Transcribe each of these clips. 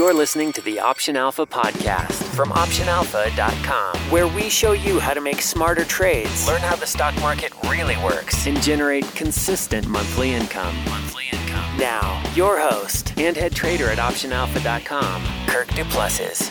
You're listening to the Option Alpha podcast from OptionAlpha.com, where we show you how to make smarter trades, learn how the stock market really works, and generate consistent monthly income. Monthly income. Now, your host and head trader at OptionAlpha.com, Kirk Du Plessis.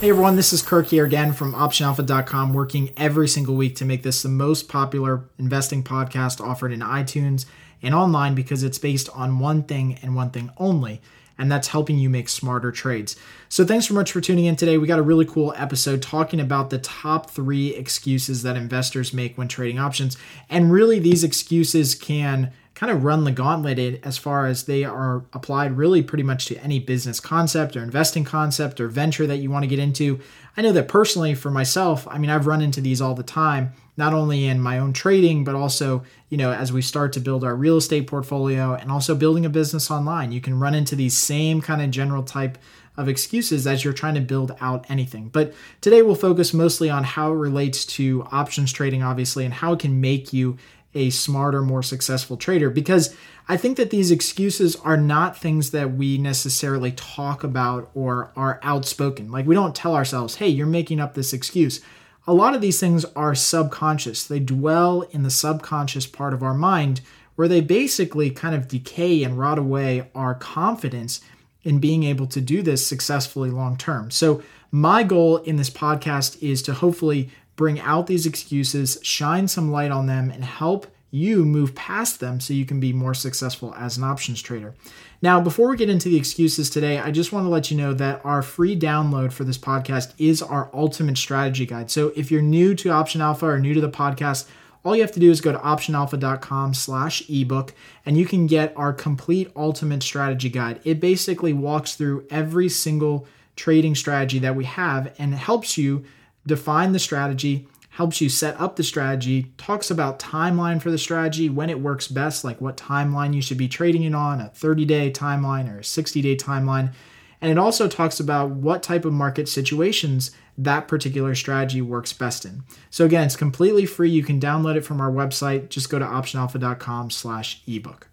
Hey everyone, this is Kirk here again from OptionAlpha.com, working every single week to make this the most popular investing podcast offered in iTunes and online because it's based on one thing and one thing only and that's helping you make smarter trades. So, thanks so much for tuning in today. We got a really cool episode talking about the top three excuses that investors make when trading options. And really, these excuses can kind of run the gauntlet as far as they are applied really pretty much to any business concept or investing concept or venture that you want to get into. I know that personally for myself, I mean, I've run into these all the time not only in my own trading, but also, you know, as we start to build our real estate portfolio and also building a business online. You can run into these same kind of general type of excuses as you're trying to build out anything. But today we'll focus mostly on how it relates to options trading, obviously, and how it can make you a smarter, more successful trader. Because I think that these excuses are not things that we necessarily talk about or are outspoken. Like we don't tell ourselves, hey, you're making up this excuse a lot of these things are subconscious. They dwell in the subconscious part of our mind where they basically kind of decay and rot away our confidence in being able to do this successfully long term. So, my goal in this podcast is to hopefully bring out these excuses, shine some light on them, and help you move past them so you can be more successful as an options trader. Now, before we get into the excuses today, I just want to let you know that our free download for this podcast is our ultimate strategy guide. So if you're new to Option Alpha or new to the podcast, all you have to do is go to optionalpha.com slash ebook and you can get our complete ultimate strategy guide. It basically walks through every single trading strategy that we have and helps you define the strategy, helps you set up the strategy, talks about timeline for the strategy, when it works best, like what timeline you should be trading it on, a 30 day timeline or a 60 day timeline. And it also talks about what type of market situations that particular strategy works best in. So again, it's completely free. You can download it from our website. Just go to optionalpha.com slash ebook.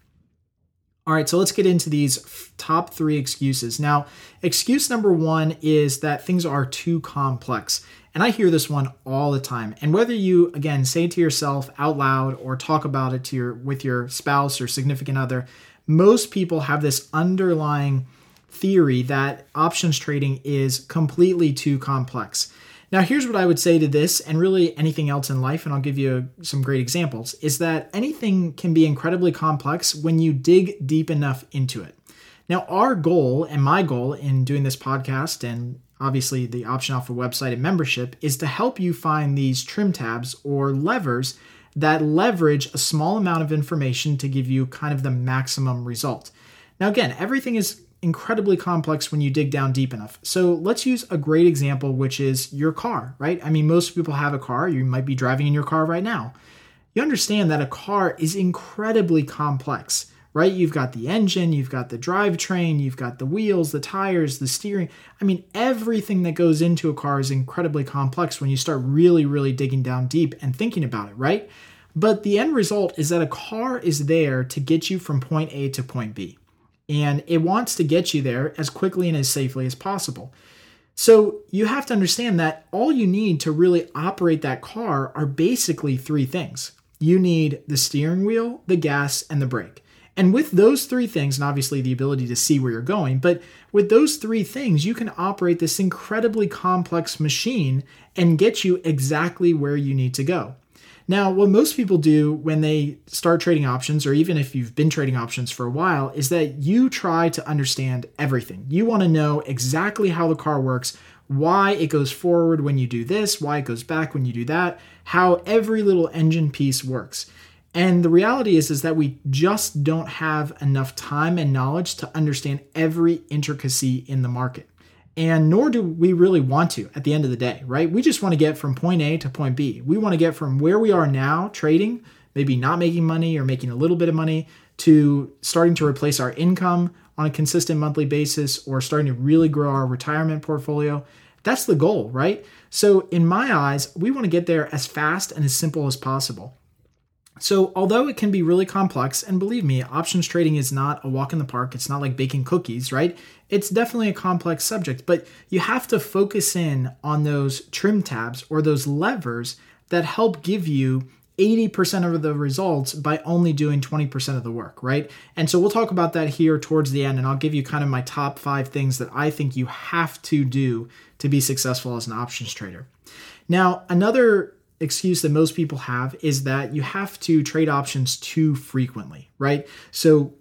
All right, so let's get into these top three excuses. Now, excuse number one is that things are too complex. And I hear this one all the time. And whether you again say to yourself out loud or talk about it to your with your spouse or significant other, most people have this underlying theory that options trading is completely too complex. Now, here's what I would say to this and really anything else in life, and I'll give you some great examples, is that anything can be incredibly complex when you dig deep enough into it. Now, our goal and my goal in doing this podcast and obviously the Option Alpha website and membership, is to help you find these trim tabs or levers that leverage a small amount of information to give you kind of the maximum result. Now, again, everything is incredibly complex when you dig down deep enough. So let's use a great example, which is your car, right? I mean, most people have a car. You might be driving in your car right now. You understand that a car is incredibly complex right? You've got the engine, you've got the drivetrain, you've got the wheels, the tires, the steering. I mean, everything that goes into a car is incredibly complex when you start really, really digging down deep and thinking about it, right? But the end result is that a car is there to get you from point A to point B. And it wants to get you there as quickly and as safely as possible. So you have to understand that all you need to really operate that car are basically three things you need the steering wheel, the gas, and the brake. And with those three things, and obviously the ability to see where you're going, but with those three things, you can operate this incredibly complex machine and get you exactly where you need to go. Now, what most people do when they start trading options, or even if you've been trading options for a while, is that you try to understand everything. You want to know exactly how the car works, why it goes forward when you do this, why it goes back when you do that, how every little engine piece works. And the reality is is that we just don't have enough time and knowledge to understand every intricacy in the market. And nor do we really want to at the end of the day, right? We just want to get from point A to point B. We want to get from where we are now trading, maybe not making money or making a little bit of money, to starting to replace our income on a consistent monthly basis or starting to really grow our retirement portfolio. That's the goal, right? So, in my eyes, we want to get there as fast and as simple as possible. So, although it can be really complex, and believe me, options trading is not a walk in the park, it's not like baking cookies, right? It's definitely a complex subject, but you have to focus in on those trim tabs or those levers that help give you 80% of the results by only doing 20% of the work, right? And so we'll talk about that here towards the end, and I'll give you kind of my top five things that I think you have to do to be successful as an options trader. Now, another excuse that most people have is that you have to trade options too frequently, right? So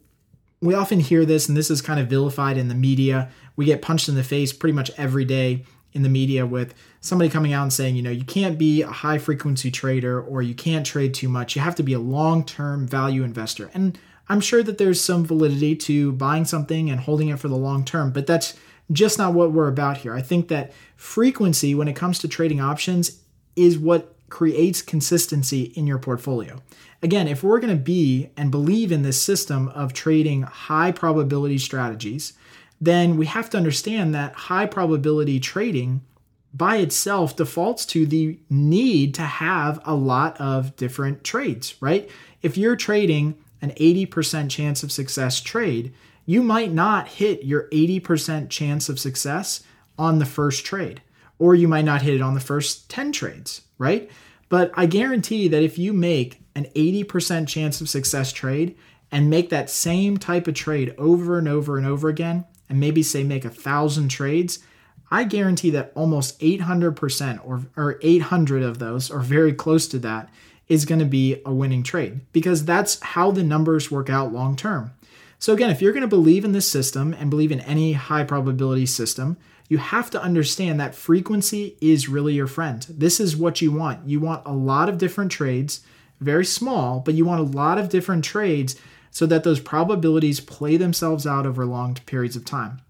we often hear this, and this is kind of vilified in the media. We get punched in the face pretty much every day in the media with somebody coming out and saying, you know, you can't be a high frequency trader or you can't trade too much. You have to be a long term value investor. And I'm sure that there's some validity to buying something and holding it for the long term, but that's just not what we're about here. I think that frequency when it comes to trading options is what creates consistency in your portfolio. Again, if we're going to be and believe in this system of trading high probability strategies, then we have to understand that high probability trading by itself defaults to the need to have a lot of different trades, right? If you're trading an 80% chance of success trade, you might not hit your 80% chance of success on the first trade, or you might not hit it on the first 10 trades, right? But I guarantee that if you make an 80% chance of success trade and make that same type of trade over and over and over again, and maybe say make a thousand trades, I guarantee that almost 800% or, or 800 of those, or very close to that, is going to be a winning trade because that's how the numbers work out long term. So, again, if you're going to believe in this system and believe in any high probability system, you have to understand that frequency is really your friend. This is what you want. You want a lot of different trades, very small, but you want a lot of different trades so that those probabilities play themselves out over long periods of time.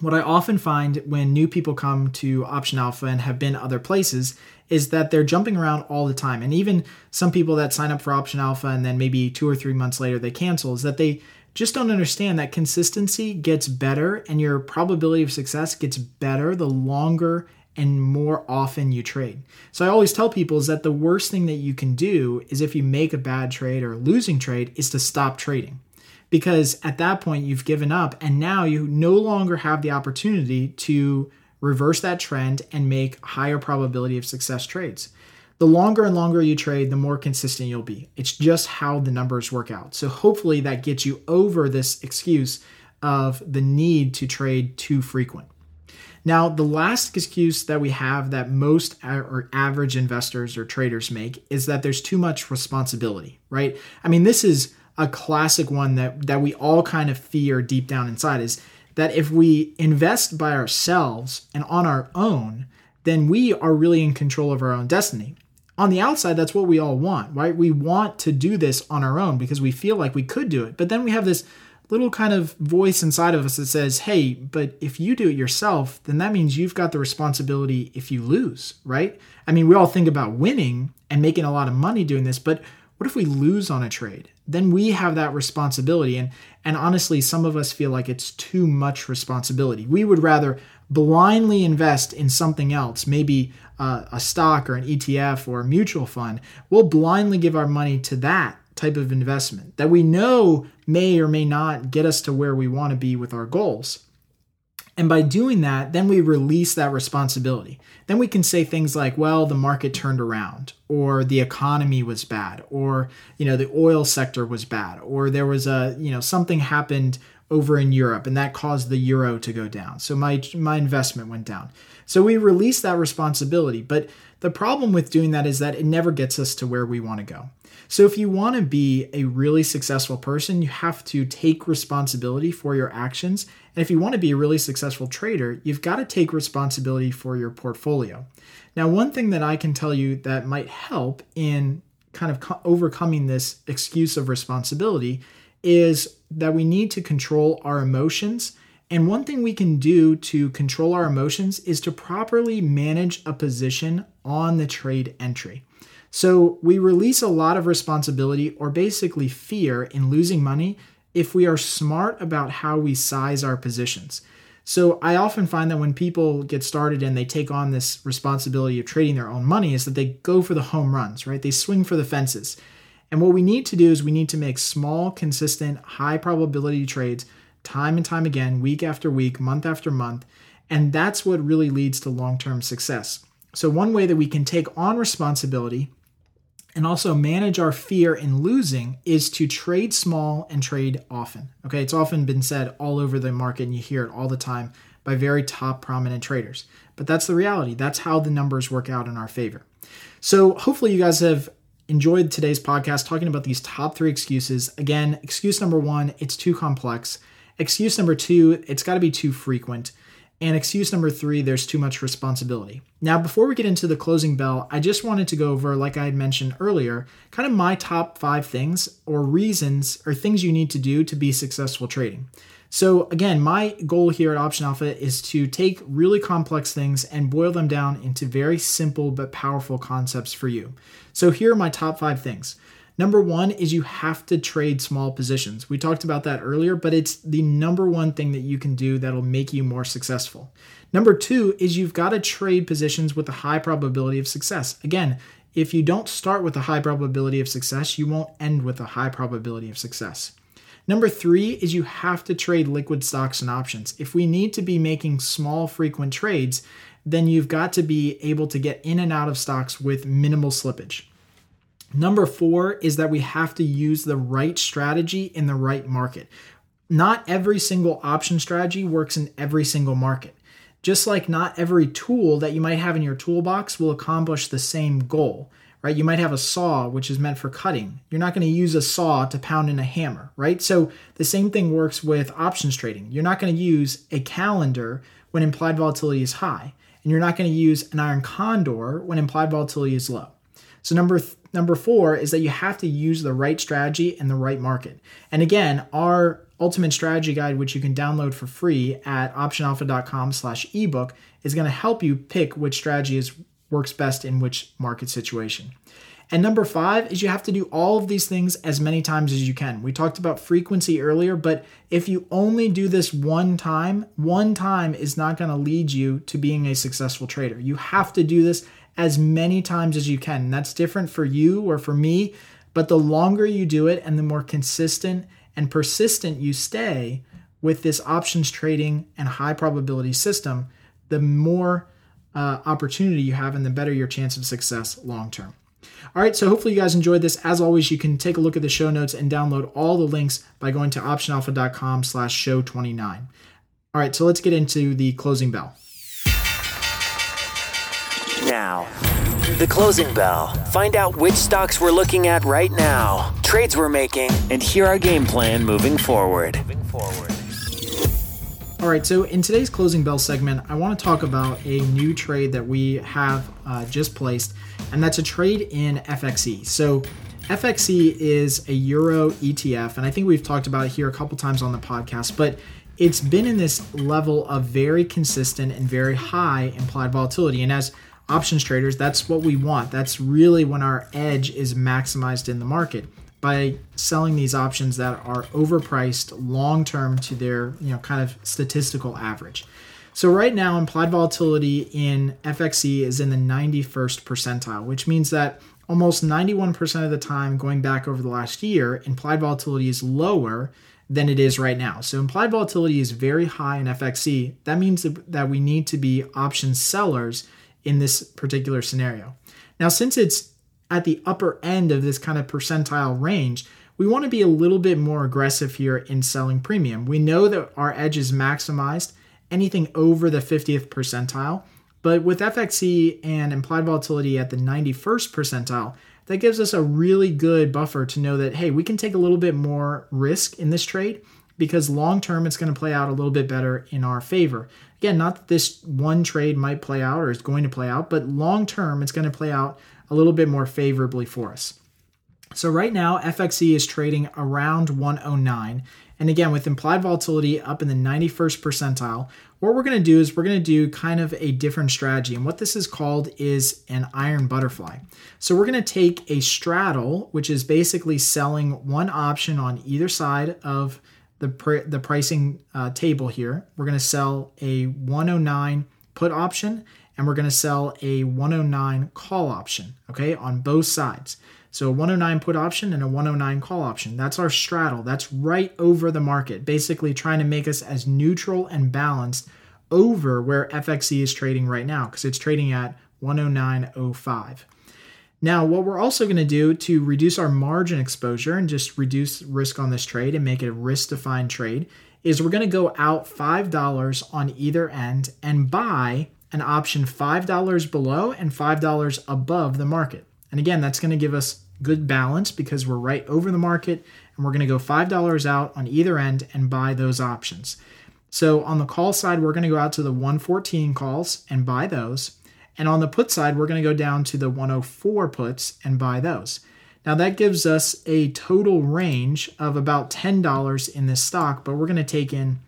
What I often find when new people come to Option Alpha and have been other places is that they're jumping around all the time. And even some people that sign up for Option Alpha and then maybe two or three months later they cancel is that they just don't understand that consistency gets better and your probability of success gets better the longer and more often you trade. So I always tell people is that the worst thing that you can do is if you make a bad trade or a losing trade is to stop trading. Because at that point you've given up and now you no longer have the opportunity to reverse that trend and make higher probability of success trades the longer and longer you trade, the more consistent you'll be. It's just how the numbers work out. So hopefully that gets you over this excuse of the need to trade too frequent. Now, the last excuse that we have that most or average investors or traders make is that there's too much responsibility, right? I mean, this is a classic one that that we all kind of fear deep down inside is that if we invest by ourselves and on our own, then we are really in control of our own destiny on the outside, that's what we all want, right? We want to do this on our own because we feel like we could do it. But then we have this little kind of voice inside of us that says, hey, but if you do it yourself, then that means you've got the responsibility if you lose, right? I mean, we all think about winning and making a lot of money doing this, but what if we lose on a trade? Then we have that responsibility. And, and honestly, some of us feel like it's too much responsibility. We would rather blindly invest in something else, maybe uh, a stock or an ETF or a mutual fund, we'll blindly give our money to that type of investment that we know may or may not get us to where we want to be with our goals. And by doing that, then we release that responsibility. Then we can say things like, well, the market turned around, or the economy was bad, or, you know, the oil sector was bad, or there was a, you know, something happened over in Europe and that caused the euro to go down. So my my investment went down. So we release that responsibility, but the problem with doing that is that it never gets us to where we want to go. So if you want to be a really successful person, you have to take responsibility for your actions. And if you want to be a really successful trader, you've got to take responsibility for your portfolio. Now, one thing that I can tell you that might help in kind of co- overcoming this excuse of responsibility is that we need to control our emotions. And one thing we can do to control our emotions is to properly manage a position on the trade entry. So we release a lot of responsibility or basically fear in losing money if we are smart about how we size our positions. So I often find that when people get started and they take on this responsibility of trading their own money is that they go for the home runs, right? They swing for the fences. And what we need to do is we need to make small, consistent, high probability trades time and time again, week after week, month after month. And that's what really leads to long term success. So, one way that we can take on responsibility and also manage our fear in losing is to trade small and trade often. Okay, it's often been said all over the market, and you hear it all the time by very top prominent traders. But that's the reality. That's how the numbers work out in our favor. So, hopefully, you guys have enjoyed today's podcast talking about these top three excuses. Again, excuse number one, it's too complex. Excuse number two, it's got to be too frequent. And excuse number three, there's too much responsibility. Now, before we get into the closing bell, I just wanted to go over, like I had mentioned earlier, kind of my top five things or reasons or things you need to do to be successful trading. So, again, my goal here at Option Alpha is to take really complex things and boil them down into very simple but powerful concepts for you. So, here are my top five things. Number one is you have to trade small positions. We talked about that earlier, but it's the number one thing that you can do that'll make you more successful. Number two is you've got to trade positions with a high probability of success. Again, if you don't start with a high probability of success, you won't end with a high probability of success. Number three is you have to trade liquid stocks and options. If we need to be making small, frequent trades, then you've got to be able to get in and out of stocks with minimal slippage. Number four is that we have to use the right strategy in the right market. Not every single option strategy works in every single market. Just like not every tool that you might have in your toolbox will accomplish the same goal, right? You might have a saw, which is meant for cutting. You're not going to use a saw to pound in a hammer, right? So the same thing works with options trading. You're not going to use a calendar when implied volatility is high, and you're not going to use an iron condor when implied volatility is low. So number number 4 is that you have to use the right strategy in the right market. And again, our ultimate strategy guide which you can download for free at optionalpha.com slash ebook, is going to help you pick which strategy is works best in which market situation. And number five is you have to do all of these things as many times as you can. We talked about frequency earlier, but if you only do this one time, one time is not going to lead you to being a successful trader. You have to do this as many times as you can. That's different for you or for me, but the longer you do it and the more consistent and persistent you stay with this options trading and high probability system, the more uh, opportunity you have and the better your chance of success long term. All right, so hopefully you guys enjoyed this. As always, you can take a look at the show notes and download all the links by going to optionalpha.com slash show 29. All right, so let's get into the closing bell. Now, the closing bell. Find out which stocks we're looking at right now, trades we're making, and hear our game plan moving forward. All right, so in today's closing bell segment, I want to talk about a new trade that we have uh, just placed, and that's a trade in FXE. So, FXE is a Euro ETF, and I think we've talked about it here a couple times on the podcast, but it's been in this level of very consistent and very high implied volatility. And as options traders, that's what we want. That's really when our edge is maximized in the market by selling these options that are overpriced long term to their you know kind of statistical average. So right now implied volatility in FXE is in the 91st percentile, which means that almost 91% of the time going back over the last year, implied volatility is lower than it is right now. So implied volatility is very high in FXE. That means that we need to be option sellers in this particular scenario. Now, since it's at the upper end of this kind of percentile range, we want to be a little bit more aggressive here in selling premium. We know that our edge is maximized anything over the 50th percentile, but with FXE and implied volatility at the 91st percentile, that gives us a really good buffer to know that, hey, we can take a little bit more risk in this trade because long term it's going to play out a little bit better in our favor. Again, not that this one trade might play out or is going to play out, but long term it's going to play out a little bit more favorably for us. So right now, FXE is trading around 109. And again, with implied volatility up in the 91st percentile, what we're going to do is we're going to do kind of a different strategy. And what this is called is an iron butterfly. So we're going to take a straddle, which is basically selling one option on either side of the, pr- the pricing uh, table here. We're going to sell a 109 put option and we're going to sell a 109 call option, okay, on both sides. So a 109 put option and a 109 call option. That's our straddle. That's right over the market, basically trying to make us as neutral and balanced over where FXE is trading right now because it's trading at 109.05. Now, what we're also going to do to reduce our margin exposure and just reduce risk on this trade and make it a risk defined trade is we're going to go out $5 on either end and buy an option $5 below and $5 above the market. And again, that's going to give us good balance because we're right over the market and we're going to go $5 out on either end and buy those options. So on the call side, we're going to go out to the 114 calls and buy those. And on the put side, we're going to go down to the 104 puts and buy those. Now that gives us a total range of about $10 in this stock, but we're going to take in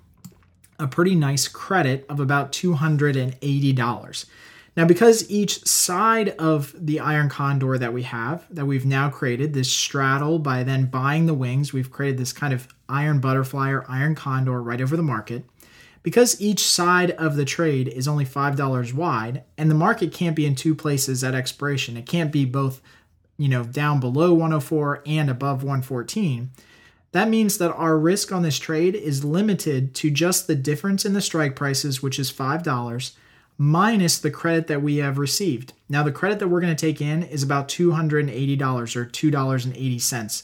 a pretty nice credit of about $280. Now, because each side of the iron condor that we have, that we've now created, this straddle by then buying the wings, we've created this kind of iron butterfly or iron condor right over the market. Because each side of the trade is only $5 wide, and the market can't be in two places at expiration, it can't be both, you know, down below 104 and above 114. That means that our risk on this trade is limited to just the difference in the strike prices, which is $5, minus the credit that we have received. Now, the credit that we're going to take in is about $280 or $2.80.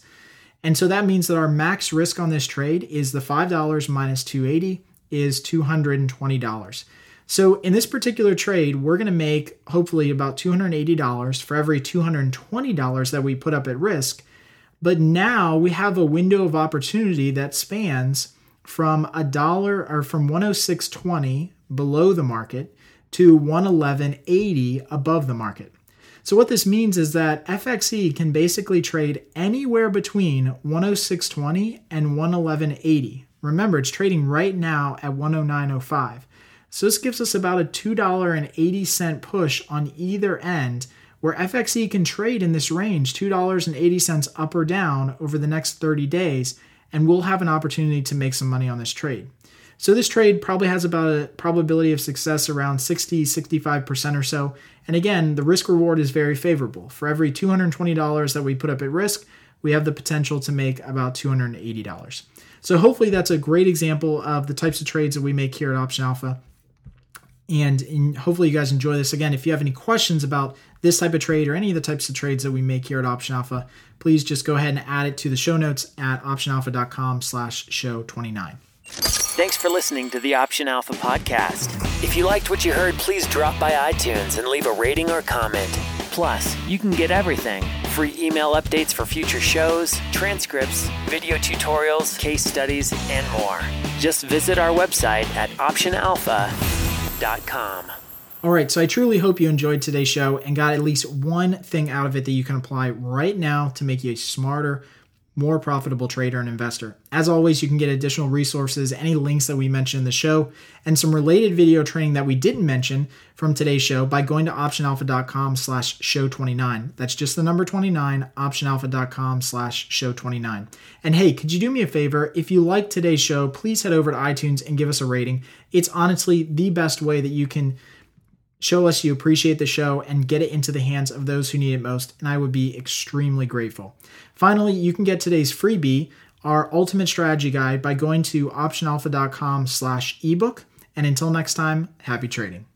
And so that means that our max risk on this trade is the $5 minus 280 is $220. So in this particular trade, we're going to make hopefully about $280 for every $220 that we put up at risk. But now we have a window of opportunity that spans from a dollar or from 106.20 below the market to 111.80 above the market. So what this means is that FXE can basically trade anywhere between 106.20 and 111.80 Remember, it's trading right now at 109.05. So this gives us about a $2.80 push on either end where FXE can trade in this range, $2.80 up or down over the next 30 days, and we'll have an opportunity to make some money on this trade. So this trade probably has about a probability of success around 60, 65% or so. And again, the risk reward is very favorable. For every $220 that we put up at risk, we have the potential to make about $280. So hopefully that's a great example of the types of trades that we make here at Option Alpha. And, and, hopefully you guys enjoy this. Again, if you have any questions about this type of trade or any of the types of trades that we make here at Option Alpha, please just go ahead and add it to the show notes at optionalpha.com slash show 29. Thanks for listening to the Option Alpha podcast. If you liked what you heard, please drop by iTunes and leave a rating or comment. Plus, you can get everything free email updates for future shows, transcripts, video tutorials, case studies, and more. Just visit our website at optionalpha.com. All right, so I truly hope you enjoyed today's show and got at least one thing out of it that you can apply right now to make you a smarter, more profitable trader and investor. As always, you can get additional resources, any links that we mentioned in the show, and some related video training that we didn't mention from today's show by going to optionalpha.com slash show 29. That's just the number 29, optionalpha.com slash show 29. And hey, could you do me a favor? If you like today's show, please head over to iTunes and give us a rating. It's honestly the best way that you can show us you appreciate the show and get it into the hands of those who need it most, and I would be extremely grateful. Finally, you can get today's freebie, our ultimate strategy guide, by going to optionalpha.com slash ebook. And until next time, happy trading.